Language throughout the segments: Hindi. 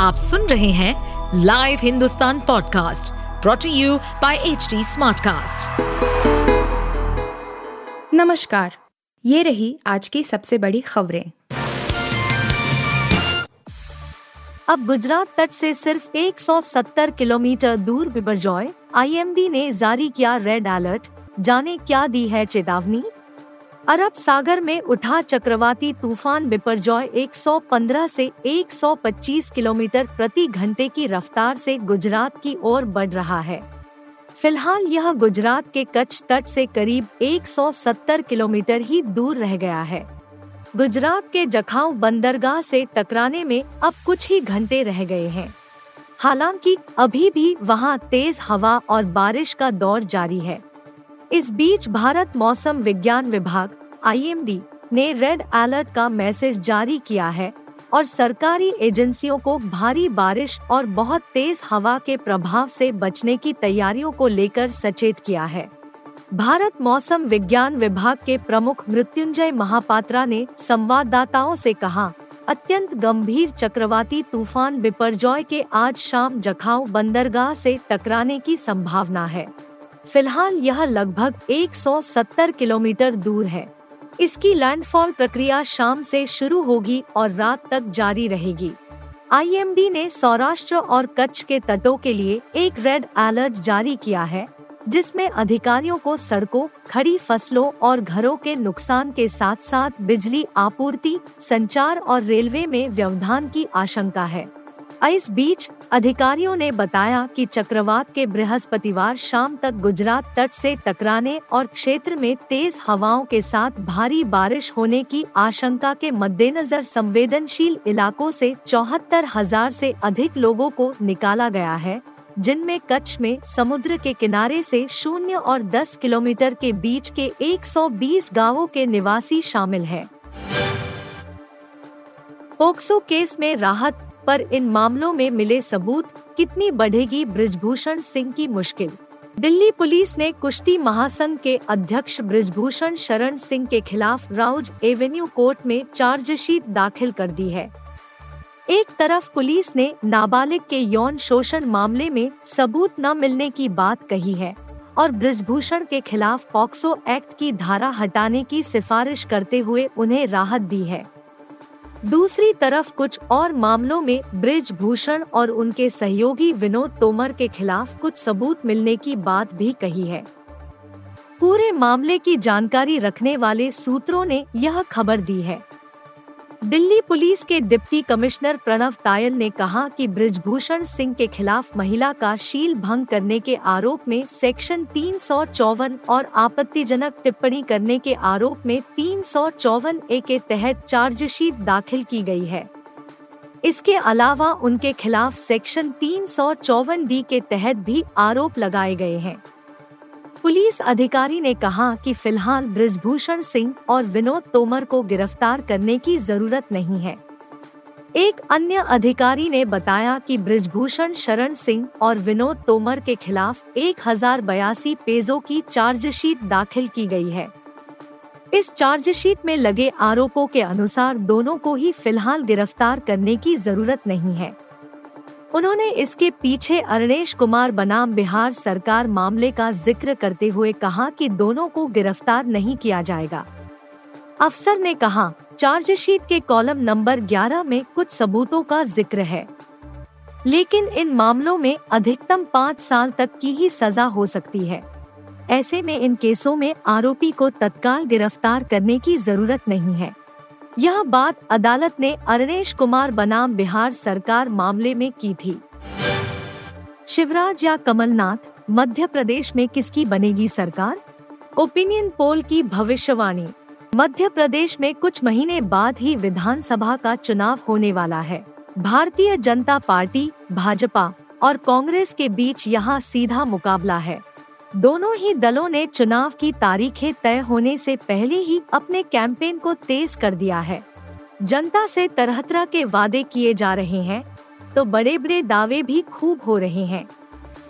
आप सुन रहे हैं live Hindustan podcast brought to you by H smartcast. नमस्कार, ये रही आज की सबसे बड़ी खबरें अब गुजरात तट से सिर्फ़ 170 किलोमीटर दूर बिबरजॉय आईएमडी ने जारी किया रेड अलर्ट जाने क्या दी है चेतावनी अरब सागर में उठा चक्रवाती तूफ़ान बिपरजॉय 115 से 125 किलोमीटर प्रति घंटे की रफ्तार से गुजरात की ओर बढ़ रहा है। फ़िलहाल यह गुजरात के कच्छ तट से करीब 170 किलोमीटर ही दूर रह गया है। गुजरात के जखाऊ बंदरगाह से टकराने में अब कुछ ही घंटे रह गए हैं। हालाँकि अभी भी वहाँ तेज हवा और बारिश का दौर जारी है। इस बीच भारत मौसम विज्ञान विभाग आई ने रेड अलर्ट का मैसेज जारी किया है और सरकारी एजेंसियों को भारी बारिश और बहुत तेज हवा के प्रभाव से बचने की तैयारियों को लेकर सचेत किया है। भारत मौसम विज्ञान विभाग के प्रमुख मृत्युंजय महापात्रा ने संवाददाताओं से कहा, अत्यंत गंभीर चक्रवाती तूफ़ान बिपरजॉय के आज शाम जखाऊ बंदरगाह से टकराने की संभावना है। फ़िलहाल यह लगभग 170 किलोमीटर दूर है। इसकी लैंडफॉल प्रक्रिया शाम से शुरू होगी और रात तक जारी रहेगी। आईएमडी ने सौराष्ट्र और कच्छ के तटों के लिए एक रेड अलर्ट जारी किया है, जिसमें अधिकारियों को सड़कों, खड़ी फ़सलों और घरों के नुकसान के साथ साथ बिजली आपूर्ति, संचार और रेलवे में व्यवधान की आशंका है। इस बीच अधिकारियों ने बताया कि चक्रवात के बृहस्पतिवार शाम तक गुजरात तट से टकराने और क्षेत्र में तेज हवाओं के साथ भारी बारिश होने की आशंका के मद्देनजर संवेदनशील इलाकों से चौहत्तर हज़ार से अधिक लोगों को निकाला गया है, जिनमें कच्छ में समुद्र के किनारे से शून्य और 10 किलोमीटर के बीच के 120 गाँवों के निवासी शामिल हैं। पोक्सो केस में राहत पर इन मामलों में मिले सबूत कितनी बढ़ेगी ब्रिजभूषण सिंह की मुश्किल। दिल्ली पुलिस ने कुश्ती महासंघ के अध्यक्ष ब्रिजभूषण शरण सिंह के खिलाफ राउज एवेन्यू कोर्ट में चार्जशीट दाखिल कर दी है। एक तरफ़ पुलिस ने नाबालिग के यौन शोषण मामले में सबूत न मिलने की बात कही है और ब्रिजभूषण के खिलाफ पॉक्सो एक्ट की धारा हटाने की सिफारिश करते हुए उन्हें राहत दी है। दूसरी तरफ़ कुछ और मामलों में ब्रिज भूषण और उनके सहयोगी विनोद तोमर के खिलाफ कुछ सबूत मिलने की बात भी कही है। पूरे मामले की जानकारी रखने वाले सूत्रों ने यह खबर दी है। दिल्ली पुलिस के डिप्टी कमिश्नर प्रणव तायल ने कहा कि ब्रिजभूषण सिंह के खिलाफ महिला का शील भंग करने के आरोप में सेक्शन तीन सौ चौवन और आपत्तिजनक टिप्पणी करने के आरोप में तीन सौ ए के तहत चार्जशीट दाखिल की गई है। इसके अलावा उनके खिलाफ सेक्शन तीन सौ चौवन डी के तहत भी आरोप लगाए गए हैं। पुलिस अधिकारी ने कहा कि फ़िलहाल ब्रिजभूषण सिंह और विनोद तोमर को गिरफ़्तार करने की ज़रूरत नहीं है। एक अन्य अधिकारी ने बताया कि ब्रिजभूषण शरण सिंह और विनोद तोमर के खिलाफ एक हज़ार बयासी पेजों की चार्जशीट दाखिल की गई है। इस चार्जशीट में लगे आरोपों के अनुसार दोनों को ही फ़िलहाल गिरफ़्तार करने की ज़रूरत नहीं है। उन्होंने इसके पीछे अरणेश कुमार बनाम बिहार सरकार मामले का ज़िक्र करते हुए कहा कि दोनों को गिरफ़्तार नहीं किया जाएगा। अफसर ने कहा, चार्जशीट के कॉलम नंबर 11 में कुछ सबूतों का ज़िक्र है। लेकिन इन मामलों में अधिकतम पाँच साल तक की ही सजा हो सकती है। ऐसे में इन केसों में आरोपी को तत्काल गिरफ़्तार करने की ज़रूरत नहीं है। यह बात अदालत ने अरणेश कुमार बनाम बिहार सरकार मामले में की थी। शिवराज या कमलनाथ, मध्य प्रदेश में किसकी बनेगी सरकार? ओपिनियन पोल की भविष्यवाणी। मध्य प्रदेश में कुछ महीने बाद ही विधानसभा का चुनाव होने वाला है। भारतीय जनता पार्टी, भाजपा और कांग्रेस के बीच यहाँ सीधा मुकाबला है। दोनों ही दलों ने चुनाव की तारीखें तय होने से पहले ही अपने कैंपेन को तेज कर दिया है। जनता से तरह तरह के वादे किए जा रहे हैं तो बड़े बड़े दावे भी खूब हो रहे हैं।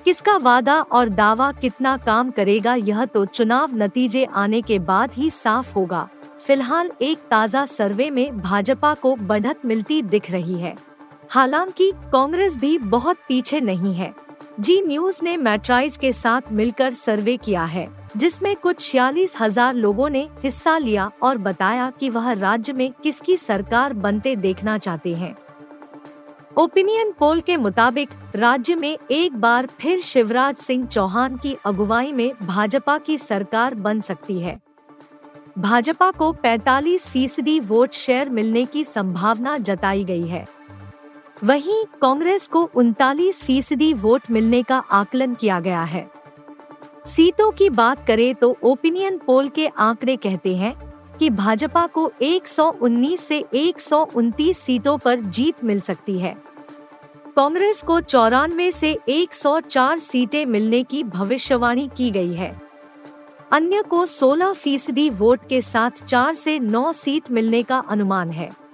किसका वादा और दावा कितना काम करेगा, यह तो चुनाव नतीजे आने के बाद ही साफ़ होगा। फ़िलहाल एक ताज़ा सर्वे में भाजपा को बढ़त मिलती दिख रही है। हालाँकि कांग्रेस भी बहुत पीछे नहीं है। जी न्यूज़ ने मैट्राइज के साथ मिलकर सर्वे किया है, जिसमें कुछ छियालीस हज़ार लोगों ने हिस्सा लिया और बताया कि वह राज्य में किसकी सरकार बनते देखना चाहते हैं। ओपिनियन पोल के मुताबिक, राज्य में एक बार फिर शिवराज सिंह चौहान की अगुवाई में भाजपा की सरकार बन सकती है। भाजपा को 45 फ़ीसदी वोट शेयर मिलने की संभावना जताई गई है। वहीं कांग्रेस को उनतालीस फ़ीसदी वोट मिलने का आकलन किया गया है। सीटों की बात करें तो ओपिनियन पोल के आंकड़े कहते हैं कि भाजपा को 119 से 129 सीटों पर जीत मिल सकती है। कांग्रेस को चौरानवे से 104 सीटें मिलने की भविष्यवाणी की गई है। अन्य को 16 फ़ीसदी वोट के साथ 4 से 9 सीट मिलने का अनुमान है।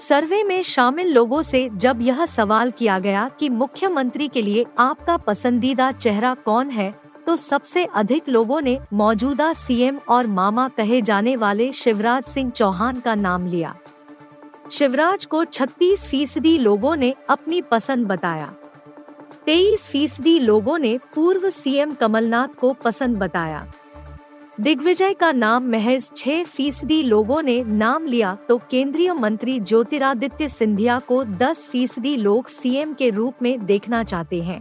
सर्वे में शामिल लोगों से जब यह सवाल किया गया कि मुख्यमंत्री के लिए आपका पसंदीदा चेहरा कौन है तो सबसे अधिक लोगों ने मौजूदा सीएम और मामा कहे जाने वाले शिवराज सिंह चौहान का नाम लिया। शिवराज को 36 फ़ीसदी लोगों ने अपनी पसंद बताया। 23 फ़ीसदी लोगों ने पूर्व सीएम कमलनाथ को पसंद बताया। दिग्विजय का नाम महज छह फ़ीसदी लोगों ने नाम लिया तो केंद्रीय मंत्री ज्योतिरादित्य सिंधिया को 10 फ़ीसदी लोग सीएम के रूप में देखना चाहते हैं।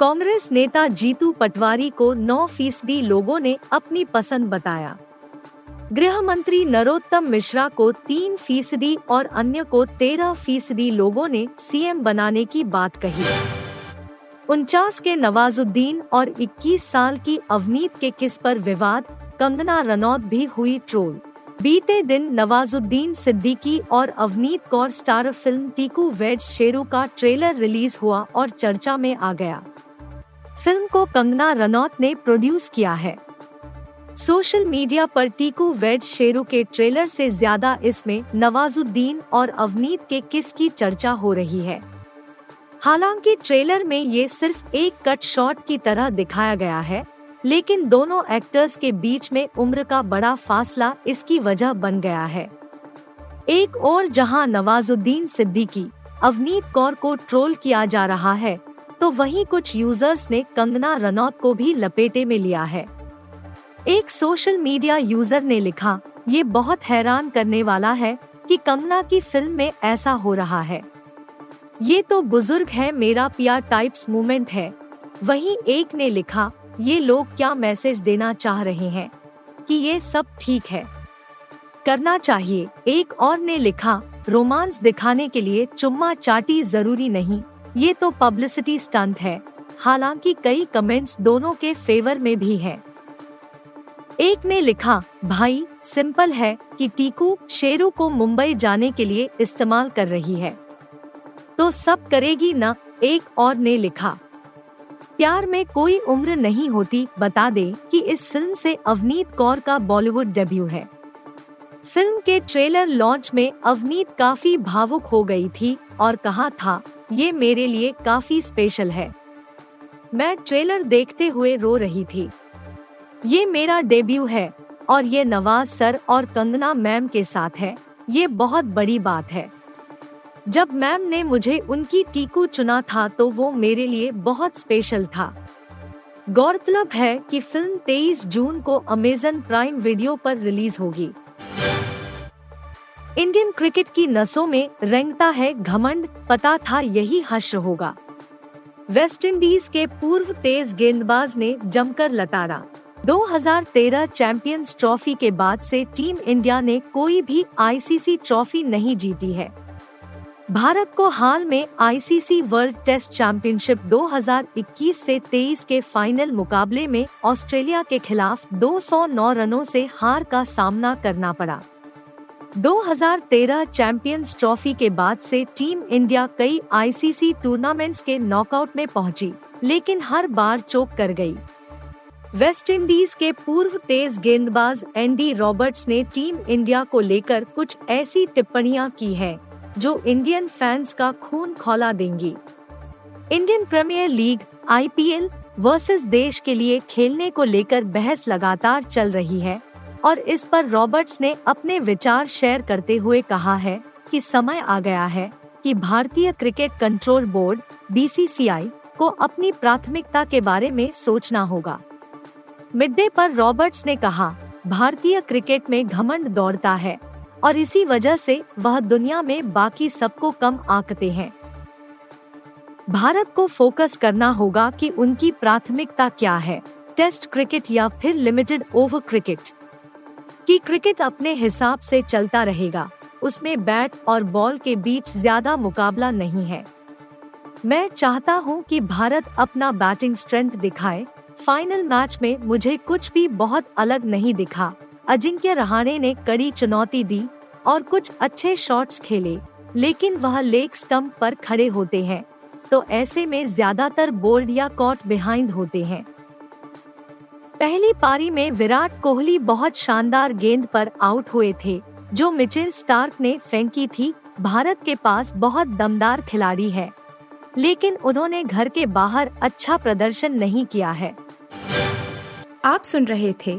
कांग्रेस नेता जीतू पटवारी को 9 फ़ीसदी लोगों ने अपनी पसंद बताया। गृह मंत्री नरोत्तम मिश्रा को तीन फ़ीसदी और अन्य को तेरह फ़ीसदी लोगों ने सीएम बनाने की बात कही। उनचास के नवाजुद्दीन और 21 साल की अवनीत के किस पर विवाद, कंगना रनौत भी हुई ट्रोल। बीते दिन नवाजुद्दीन सिद्दीकी और Avneet Kaur star film Tiku weds Sheru का ट्रेलर रिलीज़ हुआ और चर्चा में आ गया। फ़िल्म को कंगना रनौत ने प्रोड्यूस किया है। सोशल मीडिया पर टीकू वेड शेरू के ट्रेलर से ज़्यादा इसमें नवाजुद्दीन और अवनीत के किस की चर्चा हो रही है। हालाँकि ट्रेलर में ये सिर्फ़ एक कट शॉट की तरह दिखाया गया है, लेकिन दोनों एक्टर्स के बीच में उम्र का बड़ा फासला इसकी वजह बन गया है। एक और जहाँ नवाजुद्दीन सिद्दीकी, अवनीत कौर को ट्रोल किया जा रहा है तो वहीं कुछ यूज़र्स ने कंगना रनौत को भी लपेटे में लिया है। एक सोशल मीडिया यूज़र ने लिखा, ये बहुत हैरान करने वाला है कि कंगना की फ़िल्म में ऐसा हो रहा है। ये तो बुज़ुर्ग है मेरा पिया टाइप्स मूवमेंट है। वहीं एक ने लिखा, ये लोग क्या मैसेज देना चाह रहे हैं? कि ये सब ठीक है। करना चाहिए। एक और ने लिखा रोमांस दिखाने के लिए चुम्मा चाटी ज़रूरी नहीं। ये तो पब्लिसिटी स्टंट है। हालाँकि कई कमेंट्स दोनों के फेवर में भी हैं। एक ने लिखा, भाई सिंपल है कि टीकू शेरू को मुंबई जाने के लिए इस्तेमाल कर रही है। तो सब करेगी ना, एक और ने लिखा। प्यार में कोई उम्र नहीं होती, बता दे कि इस फ़िल्म से अवनीत कौर का बॉलीवुड डेब्यू है। फ़िल्म के ट्रेलर लॉन्च में अवनीत काफ़ी भावुक हो गई थी और कहा था, ये मेरे लिए काफ़ी स्पेशल है। मैं ट्रेलर देखते हुए रो रही थी। ये मेरा डेब्यू है और ये नवाज़ सर और कंगना मैम के साथ है। ये बहुत बड़ी बात है। जब मैम ने मुझे उनकी टीकू चुना था तो वो मेरे लिए बहुत स्पेशल था। गौरतलब है कि फ़िल्म 23 जून को अमेजन प्राइम वीडियो पर रिलीज़ होगी। इंडियन क्रिकेट की नसों में रेंगता है घमंड, पता था यही हश्र होगा। वेस्ट इंडीज के पूर्व तेज गेंदबाज ने जमकर लताड़ा 2013 चैंपियंस ट्रॉफी के बाद से टीम इंडिया ने कोई भी आईसीसी ट्रॉफी नहीं जीती है। भारत को हाल में आईसीसी वर्ल्ड टेस्ट चैंपियनशिप 2021 से 23 के फाइनल मुकाबले में ऑस्ट्रेलिया के खिलाफ 209 रनों से हार का सामना करना पड़ा 2013 चैंपियंस ट्रॉफी के बाद से टीम इंडिया कई आईसीसी टूर्नामेंट्स के नॉकआउट में पहुँची, लेकिन हर बार चोक कर गई। वेस्ट इंडीज के पूर्व तेज गेंदबाज एंडी रॉबर्ट्स ने टीम इंडिया को लेकर कुछ ऐसी टिप्पणियाँ की हैं जो इंडियन फैंस का खून खोला देंगी। Indian premier league IPL versus देश के लिए खेलने को लेकर बहस लगातार चल रही है और इस पर रॉबर्ट्स ने अपने विचार शेयर करते हुए कहा है कि समय आ गया है कि भारतीय क्रिकेट कंट्रोल बोर्ड बीसीसीआई को अपनी प्राथमिकता के बारे में सोचना होगा। मिडडे पर रॉबर्ट्स ने कहा, भारतीय क्रिकेट में घमंड दौड़ता है और इसी वजह से वह दुनिया में बाकी सबको कम आंकते हैं। भारत को फोकस करना होगा कि उनकी प्राथमिकता क्या है, टेस्ट क्रिकेट या फिर लिमिटेड ओवर क्रिकेट। कि क्रिकेट अपने हिसाब से चलता रहेगा, उसमें बैट और बॉल के बीच ज़्यादा मुकाबला नहीं है। मैं चाहता हूँ कि भारत अपना बैटिंग स्ट्रेंथ दिखाए, फाइनल मैच में मुझे कुछ भी बहुत अलग नहीं दिखा। अजिंक्य रहाणे ने कड़ी चुनौती दी और कुछ अच्छे शॉट्स खेले, लेकिन वह लेग स्टंप पर खड़े होते हैं तो ऐसे में ज़्यादातर बोल्ड या कॉट बिहाइंड होते हैं। पहली पारी में विराट कोहली बहुत शानदार गेंद पर आउट हुए थे, जो मिचेल स्टार्क ने फेंकी थी। भारत के पास बहुत दमदार खिलाड़ी है, लेकिन उन्होंने घर के बाहर अच्छा प्रदर्शन नहीं किया है। आप सुन रहे थे